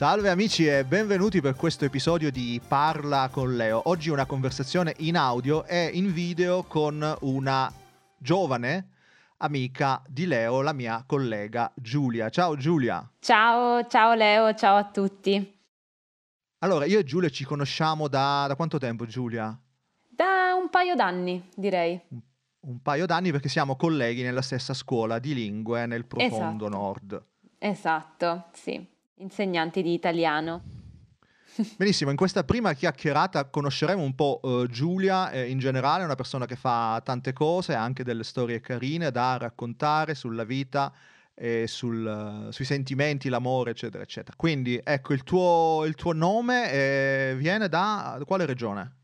Salve amici e benvenuti per questo episodio di Parla con Leo. Oggi una conversazione in audio e in video con una giovane amica di Leo, la mia collega Giulia. Ciao Giulia. Ciao, ciao Leo, ciao a tutti. Allora, io e Giulia ci conosciamo da, da quanto tempo Giulia? Da un paio d'anni, direi. Un, un, paio d'anni perché siamo colleghi nella stessa scuola di lingue nel profondo esatto. nord. Esatto, sì insegnanti di italiano. Benissimo, in questa prima chiacchierata conosceremo un po' uh, Giulia eh, in generale, una persona che fa tante cose, ha anche delle storie carine da raccontare sulla vita, e sul, uh, sui sentimenti, l'amore, eccetera, eccetera. Quindi ecco, il tuo, il tuo nome eh, viene da, quale regione?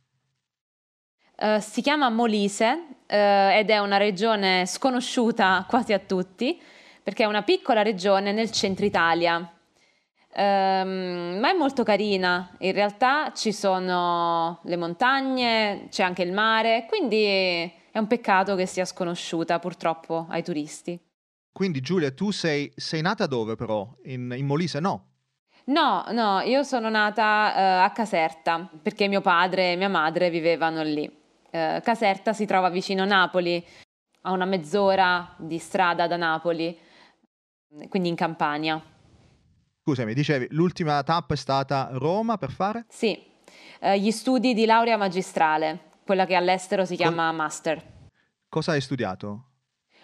Uh, si chiama Molise ed è una regione sconosciuta quasi a tutti, perché è una piccola regione nel centro Italia Um, ma è molto carina, in realtà ci sono le montagne, c'è anche il mare, quindi è un peccato che sia sconosciuta purtroppo ai turisti. Quindi Giulia, tu sei, sei nata dove però? In, in, Molise no? No, no, io sono nata uh, a Caserta perché mio padre e mia madre vivevano lì. Uh, Caserta si trova vicino a Napoli, a una mezz'ora di strada da Napoli, quindi in Campania. Scusami, dicevi, l'ultima tappa è stata Roma per fare? Sì, eh, gli studi di laurea magistrale, quella che all'estero si chiama Col- master. Cosa hai studiato?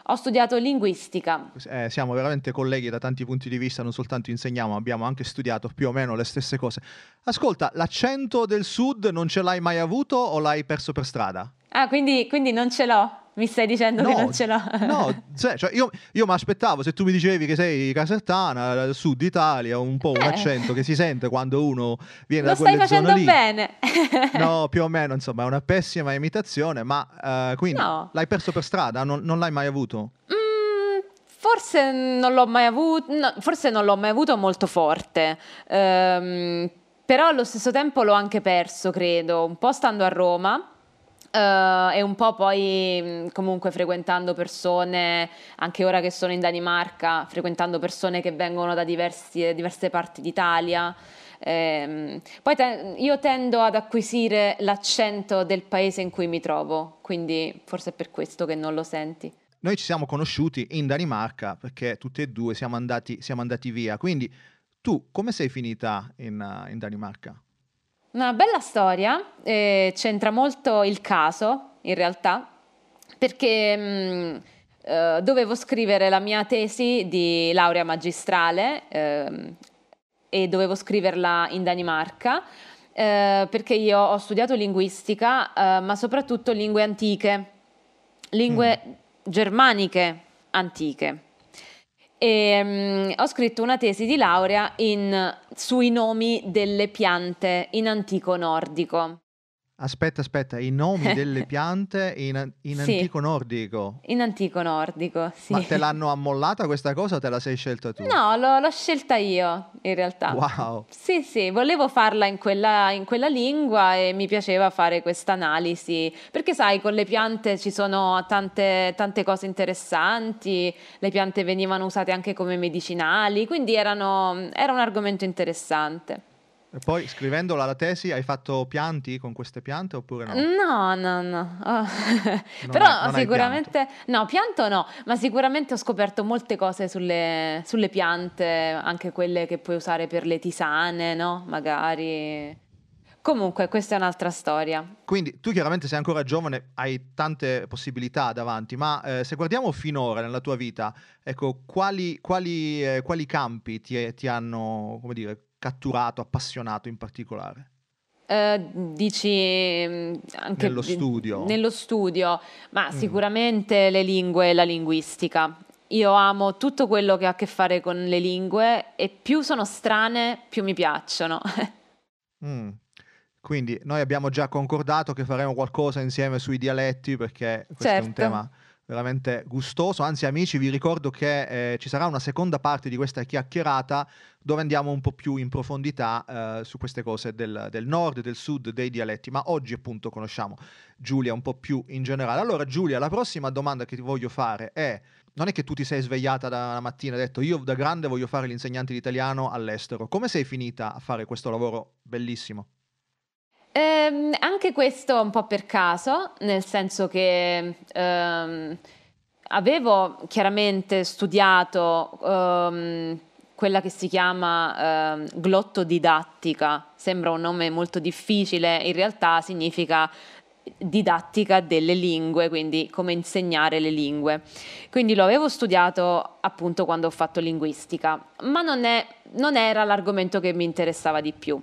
Ho studiato linguistica. Eh, siamo veramente colleghi da tanti punti di vista, non soltanto insegniamo, abbiamo anche studiato più o meno le stesse cose. Ascolta, l'accento del sud non ce l'hai mai avuto o l'hai perso per strada? Ah, quindi, quindi non ce l'ho. Mi stai dicendo no, che non ce l'ho? no, cioè, io, io mi aspettavo, se tu mi dicevi che sei casertana, sud Italia, un po' un eh. accento che si sente quando uno viene Lo da quelle zone. Lo stai facendo bene. no, più o meno, insomma, è una pessima imitazione, ma uh, quindi no. l'hai perso per strada? Non, non l'hai mai avuto? Mm, forse non l'ho mai avuto, no, forse non l'ho mai avuto molto forte. Um, però allo stesso tempo l'ho anche perso, credo, un po' stando a Roma Uh, e un po' poi comunque frequentando persone, anche ora che sono in Danimarca, frequentando persone che vengono da diversi, diverse parti d'Italia. Eh, poi te- io tendo ad acquisire l'accento del paese in cui mi trovo, quindi forse è per questo che non lo senti. Noi ci siamo conosciuti in Danimarca perché tutti e due siamo andati, siamo andati via, quindi tu come sei finita in, in Danimarca? Una bella storia, eh, c'entra molto il caso in realtà, perché mh, mm, eh, dovevo scrivere la mia tesi di laurea magistrale eh, e dovevo scriverla in Danimarca. Eh, perché io ho studiato linguistica, eh, ma soprattutto lingue antiche, lingue mm. germaniche antiche e um, ho scritto una tesi di laurea in, sui nomi delle piante in antico nordico. Aspetta, aspetta, i nomi delle piante in, in sì, antico nordico. In antico nordico, sì. Ma te l'hanno ammollata questa cosa o te la sei scelta tu? No, l'ho, l'ho scelta io, in realtà. Wow. Sì, sì, volevo farla in quella, in quella lingua e mi piaceva fare questa analisi, perché sai, con le piante ci sono tante, tante cose interessanti, le piante venivano usate anche come medicinali, quindi erano, era un argomento interessante. E poi scrivendola la tesi hai fatto pianti con queste piante oppure no? No, no, no. Oh. Però hai, sicuramente... Pianto. No, pianto no, ma sicuramente ho scoperto molte cose sulle, sulle, piante, anche quelle che puoi usare per le tisane, no? Magari... Comunque, questa è un'altra storia. Quindi tu chiaramente sei ancora giovane, hai tante possibilità davanti, ma eh, se guardiamo finora nella tua vita, ecco, quali, quali, eh, quali campi ti, ti hanno, come dire, catturato, appassionato in particolare? Uh, dici mm, anche nello studio. Nello studio, ma mm. sicuramente le lingue e la linguistica. Io amo tutto quello che ha a che fare con le lingue e più sono strane, più mi piacciono. mm. Quindi noi abbiamo già concordato che faremo qualcosa insieme sui dialetti perché questo certo. è un certo. tema veramente gustoso. Anzi, amici, vi ricordo che eh, ci sarà una seconda parte di questa chiacchierata dove andiamo un po' più in profondità eh, su queste cose del, del, nord, del sud, dei dialetti. Ma oggi, appunto, conosciamo Giulia un po' più in generale. Allora, Giulia, la prossima domanda che ti voglio fare è. Non è che tu ti sei svegliata da una mattina e hai detto io da grande voglio fare l'insegnante di italiano all'estero. Come sei finita a fare questo lavoro bellissimo? Ehm, anche questo un po' per caso, nel senso che ehm, avevo chiaramente studiato ehm, quella che si chiama ehm, glottodidattica, sembra un nome molto difficile, in realtà significa didattica delle lingue, quindi come insegnare le lingue. Quindi lo avevo studiato appunto quando ho fatto linguistica, ma non, è, non era l'argomento che mi interessava di più.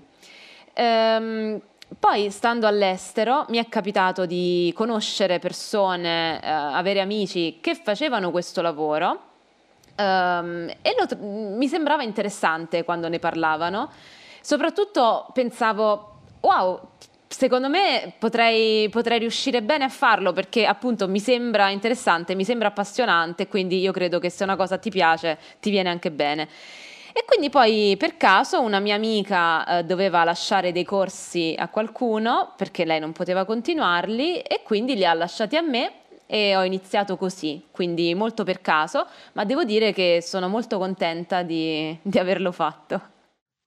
Ehm, poi, stando all'estero, mi è capitato di conoscere persone, eh, avere amici che facevano questo lavoro um, e lo, mi sembrava interessante quando ne parlavano. Soprattutto pensavo, wow, secondo me potrei, potrei, riuscire bene a farlo perché appunto mi sembra interessante, mi sembra appassionante, quindi io credo che se una cosa ti piace ti viene anche bene. E quindi poi per caso una mia amica eh, doveva lasciare dei corsi a qualcuno perché lei non poteva continuarli e quindi li ha lasciati a me e ho iniziato così, quindi molto per caso, ma devo dire che sono molto contenta di, di averlo fatto.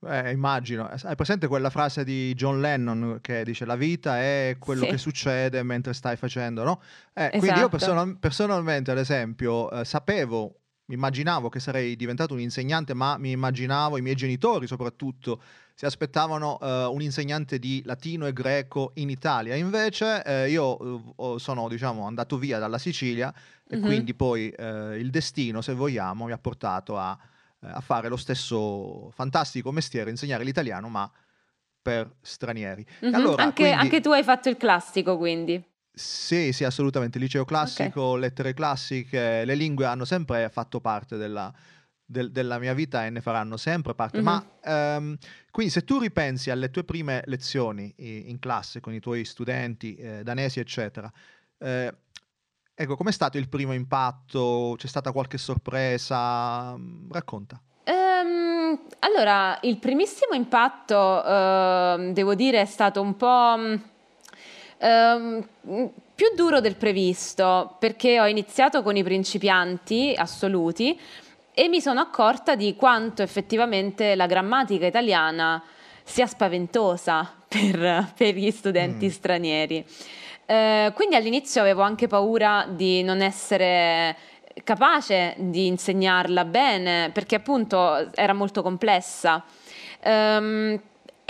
Eh, immagino. Hai presente quella frase di John Lennon che dice la vita è quello sì. che succede mentre stai facendo, no? Eh, esatto. Quindi io esatto. personal- personalmente, ad esempio, eh, sapevo immaginavo che sarei diventato un insegnante, ma mi immaginavo, i miei genitori soprattutto, si aspettavano uh, un insegnante di latino e greco in Italia. Invece uh, io uh, sono diciamo, andato via dalla Sicilia e mm-hmm. quindi poi il destino, se vogliamo, mi ha portato a, a, fare lo stesso fantastico mestiere, insegnare l'italiano, ma per stranieri. Mm-hmm. Allora, anche, quindi... anche tu hai fatto il classico, quindi. Sì, sì, assolutamente. Liceo classico, okay. lettere classiche, le lingue hanno sempre fatto parte della, del, della mia vita e ne faranno sempre parte. Mm-hmm. Ma um, quindi se tu ripensi alle tue prime lezioni in classe con i tuoi studenti eh, danesi, eccetera, eh, ecco, com'è stato il primo impatto? C'è stata qualche sorpresa? Racconta. Um, allora, il primissimo impatto, uh, devo dire, è stato un po' Um, più duro del previsto perché ho iniziato con i principianti assoluti e mi sono accorta di quanto effettivamente la grammatica italiana sia spaventosa per, per gli studenti mm. stranieri. Uh, quindi all'inizio avevo anche paura di non essere capace di insegnarla bene perché appunto era molto complessa. Um,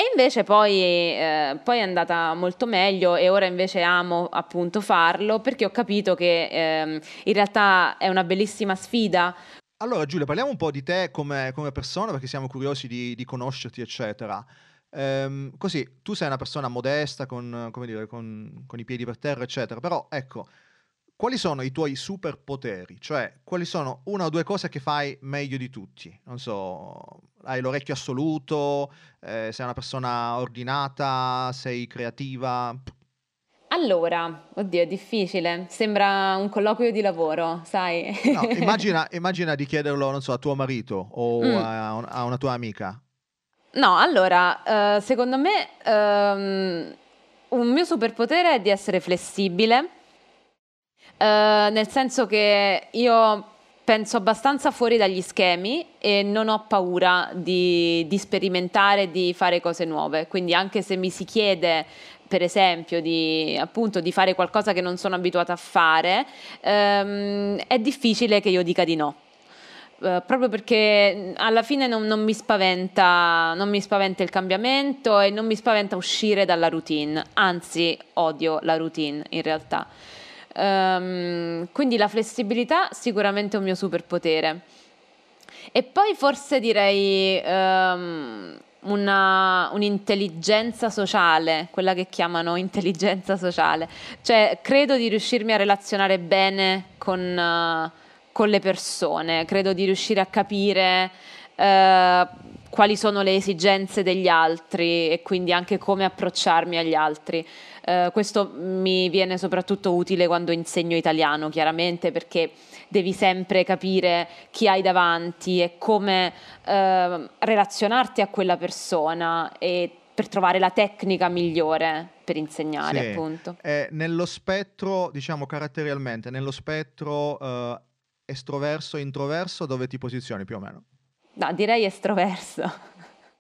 e invece poi, eh, poi, è andata molto meglio e ora invece amo appunto farlo perché ho capito che eh, in realtà è una bellissima sfida. Allora Giulia, parliamo un po' di te come, come persona perché siamo curiosi di, di conoscerti eccetera. Ehm, così, tu sei una persona modesta, con, dire, con, con i piedi per terra eccetera, però ecco, quali sono i tuoi superpoteri? Cioè, quali sono una o due cose che fai meglio di tutti? Non so, hai l'orecchio assoluto, eh, sei una persona ordinata, sei creativa? Allora, oddio, è difficile. Sembra un colloquio di lavoro, sai? No, immagina, immagina, di chiederlo, non so, a tuo marito o mm. a, a, una tua amica. No, allora, uh, secondo me um, un mio superpotere è di essere flessibile eh, nel senso che io penso abbastanza fuori dagli schemi e non ho paura di, di sperimentare, di fare cose nuove. Quindi anche se mi si chiede per esempio di, appunto, di fare qualcosa che non sono abituata a fare, ehm, è difficile che io dica di no. Uh, proprio perché alla fine non, non, mi spaventa, non mi spaventa il cambiamento e non mi spaventa uscire dalla routine, anzi odio la routine in realtà. Um, quindi la flessibilità sicuramente è un mio superpotere. E poi forse direi um, una, un'intelligenza sociale, quella che chiamano intelligenza sociale. Cioè credo di riuscirmi a relazionare bene con, uh, con le persone, credo di riuscire a capire uh, quali sono le esigenze degli altri e quindi anche come approcciarmi agli altri. Uh, questo mi viene soprattutto utile quando insegno italiano, chiaramente, perché devi sempre capire chi hai davanti e come uh, relazionarti a quella persona e per trovare la tecnica migliore per insegnare, sì. appunto. Eh, nello spettro, diciamo caratterialmente, nello spettro uh, estroverso e introverso, dove ti posizioni più o meno? No, direi estroverso.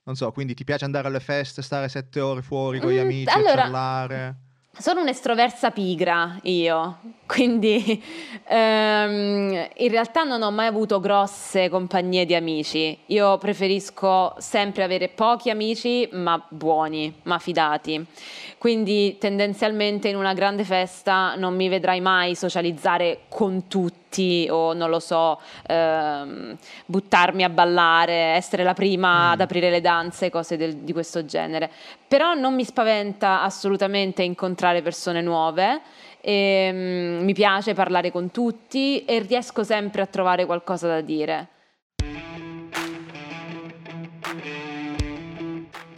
Non so, quindi ti piace andare alle feste, stare sette ore fuori con gli mm, amici, allora, parlare? Sono un'estroversa pigra io, quindi ehm, in realtà non ho mai avuto grosse compagnie di amici. Io preferisco sempre avere pochi amici, ma buoni, ma fidati. Quindi tendenzialmente in una grande festa non mi vedrai mai socializzare con tutti o non lo so, ehm, buttarmi a ballare, essere la prima mm. ad aprire le danze, cose del, di questo genere. Però non mi spaventa assolutamente incontrare persone nuove. E, um, mi piace parlare con tutti e riesco sempre a trovare qualcosa da dire.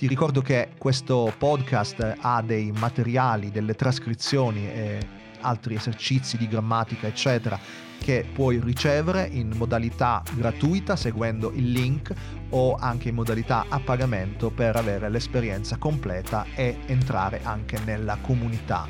Ti ricordo che questo podcast ha dei materiali, delle trascrizioni e altri esercizi di grammatica, eccetera, che puoi ricevere in modalità gratuita seguendo il link o anche in modalità a pagamento per avere l'esperienza completa e entrare anche nella comunità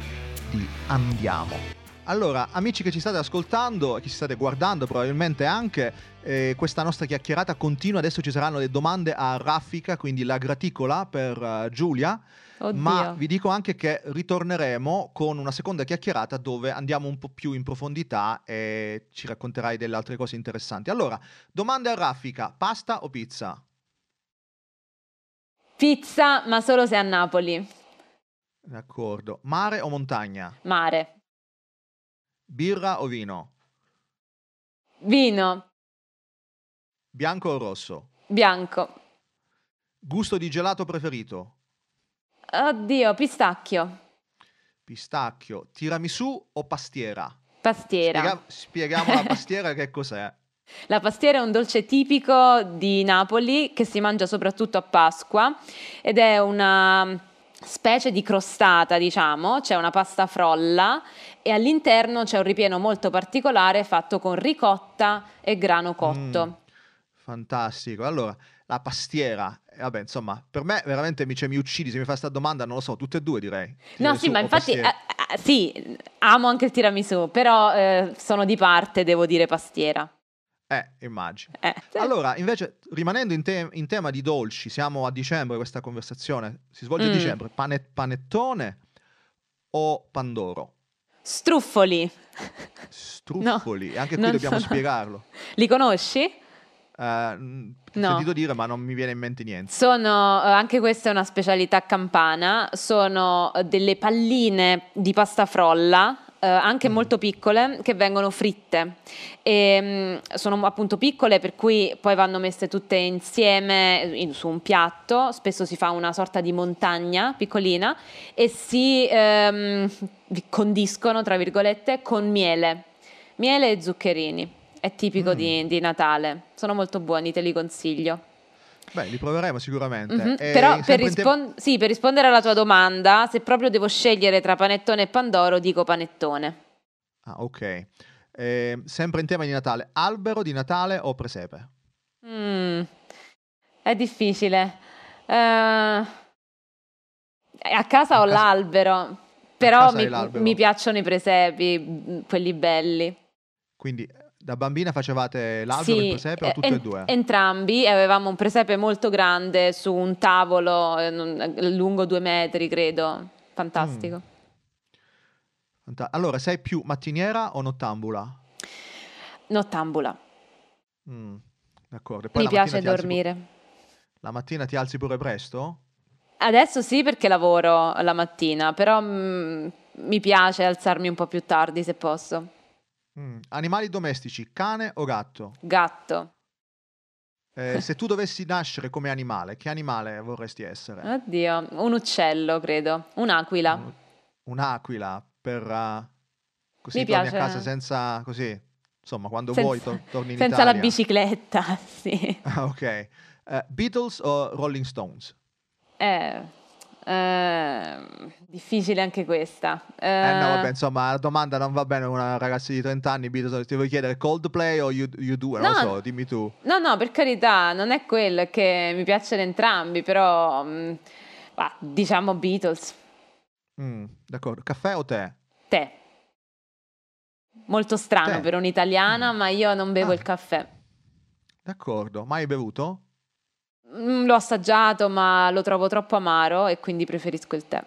di Andiamo. Allora, amici che ci state ascoltando che ci state guardando probabilmente anche, eh, questa nostra chiacchierata continua, adesso ci saranno le domande a raffica, quindi la graticola per uh, Giulia. Oddio. Ma vi dico anche che ritorneremo con una seconda chiacchierata dove andiamo un po' più in profondità e ci racconterai delle altre cose interessanti. Allora, domande a raffica, pasta o pizza? Pizza, ma solo se a Napoli. D'accordo. Mare o montagna? Mare. Birra o vino? Vino. Bianco o rosso? Bianco. Gusto di gelato preferito? Oddio, pistacchio. Pistacchio. Tiramisù o pastiera? Pastiera. Spiega- spieghiamo la pastiera che cos'è. La pastiera è un dolce tipico di Napoli che si mangia soprattutto a Pasqua ed è una specie di crostata, diciamo, c'è una pasta frolla e all'interno c'è un ripieno molto particolare fatto con ricotta e grano cotto. Mm, fantastico. Allora, la pastiera, vabbè, insomma, per me veramente mi, cioè, mi uccidi se mi fai questa domanda, non lo so, tutte e due direi. No, sì, ma infatti, eh, eh, sì, amo anche il tiramisù, però eh, sono di parte, devo dire pastiera. Eh, immagino. Eh, sì. Allora, invece, rimanendo in, te- in, tema di dolci, siamo a dicembre, questa conversazione si svolge mm. a dicembre, Pane- panettone o pandoro? Struffoli. Struffoli, no, anche qui dobbiamo sono... spiegarlo. Li conosci? Uh, no. sentito dire, ma non mi viene in mente niente. Sono, eh, anche questa è una specialità campana, sono delle palline di pasta frolla eh, anche mm. molto piccole che vengono fritte e mh, mm, sono appunto piccole per cui poi vanno messe tutte insieme in, su un piatto, spesso si fa una sorta di montagna piccolina e si ehm, condiscono tra virgolette con miele, miele e zuccherini. È tipico mm. di, di Natale, sono molto buoni, te li consiglio. Beh, li proveremo sicuramente. Mm-hmm. Però per, rispon- te- sì, per, rispondere alla tua domanda, se proprio devo scegliere tra panettone e pandoro, dico panettone. Ah, ok. Eh, sempre in tema di Natale, albero di Natale o presepe? Mm, è difficile. Uh, a casa a ho casa... l'albero, però mi, mi piacciono i presepi, quelli belli. Quindi da bambina facevate l'albero sì, il presepe o tutte en- e due? Entrambi, avevamo un presepe molto grande su un tavolo eh, lungo due metri, credo. Fantastico. Mm. Allora, sei più mattiniera o nottambula? Nottambula. Mm, d'accordo. Mi piace dormire. La mattina ti alzi pure presto? Adesso sì perché lavoro la mattina, però mm, mi piace alzarmi un po' più tardi se posso. Mm. Animali domestici, cane o gatto? Gatto. Eh, se tu dovessi nascere come animale, che animale vorresti essere? Oddio, un uccello, credo. Un'aquila. Un, un'aquila per uh, così Mi torni piace. a casa senza così, insomma, quando senza, vuoi to- torni in senza Italia. la bicicletta, sì. Ok. Uh, Beatles o Rolling Stones? Eh, eh, difficile anche questa. Eh, eh, no, vabbè, insomma, la domanda non va bene una ragazza di 30 anni, Beatles, ti vuoi chiedere Coldplay o You, you Do? Non no, lo so, dimmi tu. No, no, per carità, non è quello che mi piacciono entrambi, però mh, mm, diciamo Beatles. Mm, d'accordo, caffè o tè? Tè. Molto strano tè. per un'italiana, mm. ma io non bevo ah. il caffè. D'accordo, mai bevuto? Mm, l'ho assaggiato, ma lo trovo troppo amaro e quindi preferisco il tè.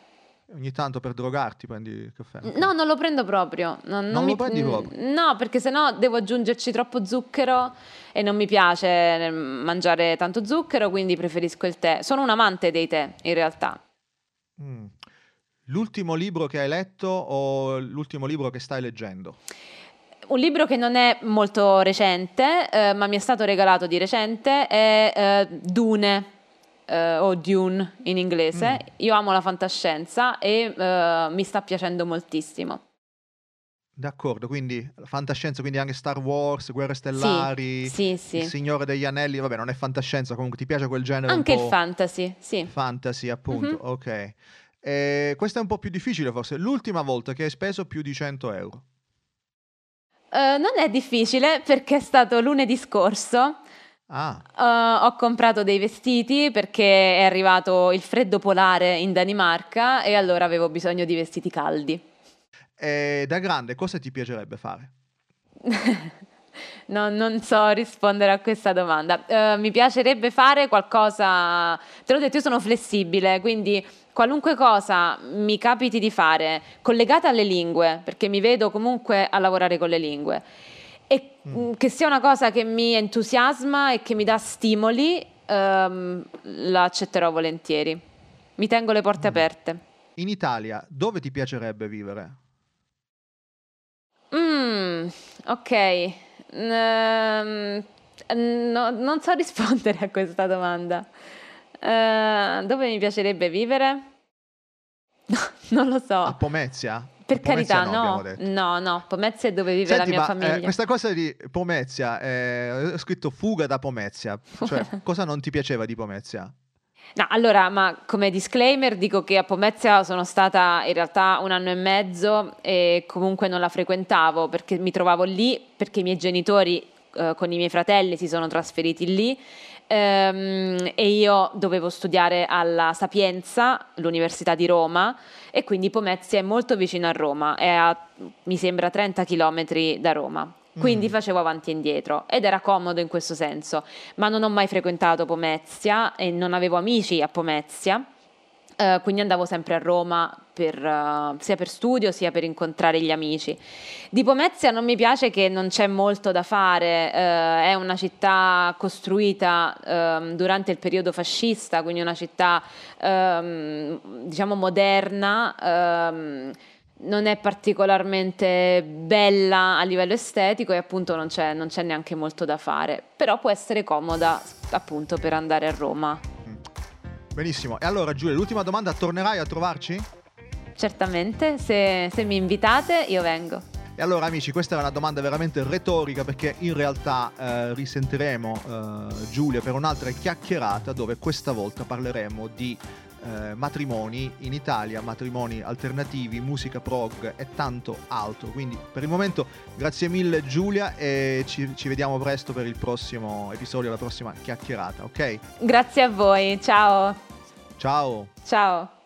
Ogni tanto per drogarti prendi il caffè? No, non lo prendo proprio. Non, non, non mi... lo prendi proprio? No, perché sennò devo aggiungerci troppo zucchero e non mi piace eh, mangiare tanto zucchero, quindi preferisco il tè. Sono un amante dei tè, in realtà. Mm. L'ultimo libro che hai letto o l'ultimo libro che stai leggendo? Un libro che non è molto recente, eh, ma mi è stato regalato di recente, è eh, Dune, eh, o Dune in inglese. Mm. Io amo la fantascienza e eh, mi sta piacendo moltissimo. D'accordo, quindi fantascienza, quindi anche Star Wars, Guerre Stellari, sì, sì, sì. Il Signore degli Anelli, vabbè non è fantascienza, comunque ti piace quel genere? Anche il fantasy, sì. Fantasy, appunto, mm-hmm. ok. E questo è un po' più difficile forse. L'ultima volta che hai speso più di 100 euro? Uh, non è difficile perché è stato lunedì scorso. Ah. Uh, ho comprato dei vestiti perché è arrivato il freddo polare in Danimarca e allora avevo bisogno di vestiti caldi. E da grande cosa ti piacerebbe fare? no, non so rispondere a questa domanda. Uh, mi piacerebbe fare qualcosa. Te l'ho detto, io sono flessibile, quindi qualunque cosa mi capiti di fare collegata alle lingue, perché mi vedo comunque a lavorare con le lingue, e mm. mm. che sia una cosa che mi entusiasma e che mi dà stimoli, um, la accetterò volentieri. Mi tengo le porte mm. aperte. In Italia, dove ti piacerebbe vivere? Mm, ok. Um, no, non so rispondere a questa domanda. Uh, dove mi piacerebbe vivere? No, non lo so. A Pomezia? Per carità, no, no, no, Pomezia è dove vive Senti, la mia ma, famiglia. Eh, questa cosa di Pomezia, eh, ho scritto fuga da Pomezia, cioè cosa non ti piaceva di Pomezia? No, allora, ma come disclaimer dico che a Pomezia sono stata in realtà un anno e mezzo e comunque non la frequentavo perché mi trovavo lì, perché i miei genitori eh, con i miei fratelli si sono trasferiti lì ehm, e io dovevo studiare alla Sapienza, l'Università di Roma, e quindi Pomezia è molto vicino a Roma, è a mi sembra 30 km da Roma. Quindi mm. facevo avanti e indietro ed era comodo in questo senso, ma non ho mai frequentato Pomezia e non avevo amici a Pomezia Uh, quindi andavo sempre a Roma per, uh, sia per studio sia per incontrare gli amici. Di Pomezia non mi piace che non c'è molto da fare, uh, è una città costruita ehm, durante il periodo fascista, quindi una città um, diciamo moderna ehm, non è particolarmente bella a livello estetico e appunto non c'è, non c'è, neanche molto da fare, però può essere comoda appunto per andare a Roma. Benissimo. E allora Giulia, l'ultima domanda, tornerai a trovarci? Certamente, se, se mi invitate io vengo. E allora amici, questa è una domanda veramente retorica perché in realtà eh, risentiremo eh, Giulia per un'altra chiacchierata dove questa volta parleremo di eh, matrimoni in Italia, matrimoni alternativi, musica prog e tanto altro. Quindi per il momento grazie mille Giulia e ci, ci vediamo presto per il prossimo episodio, la prossima chiacchierata, ok? Grazie a voi, ciao! Ciao. Ciao.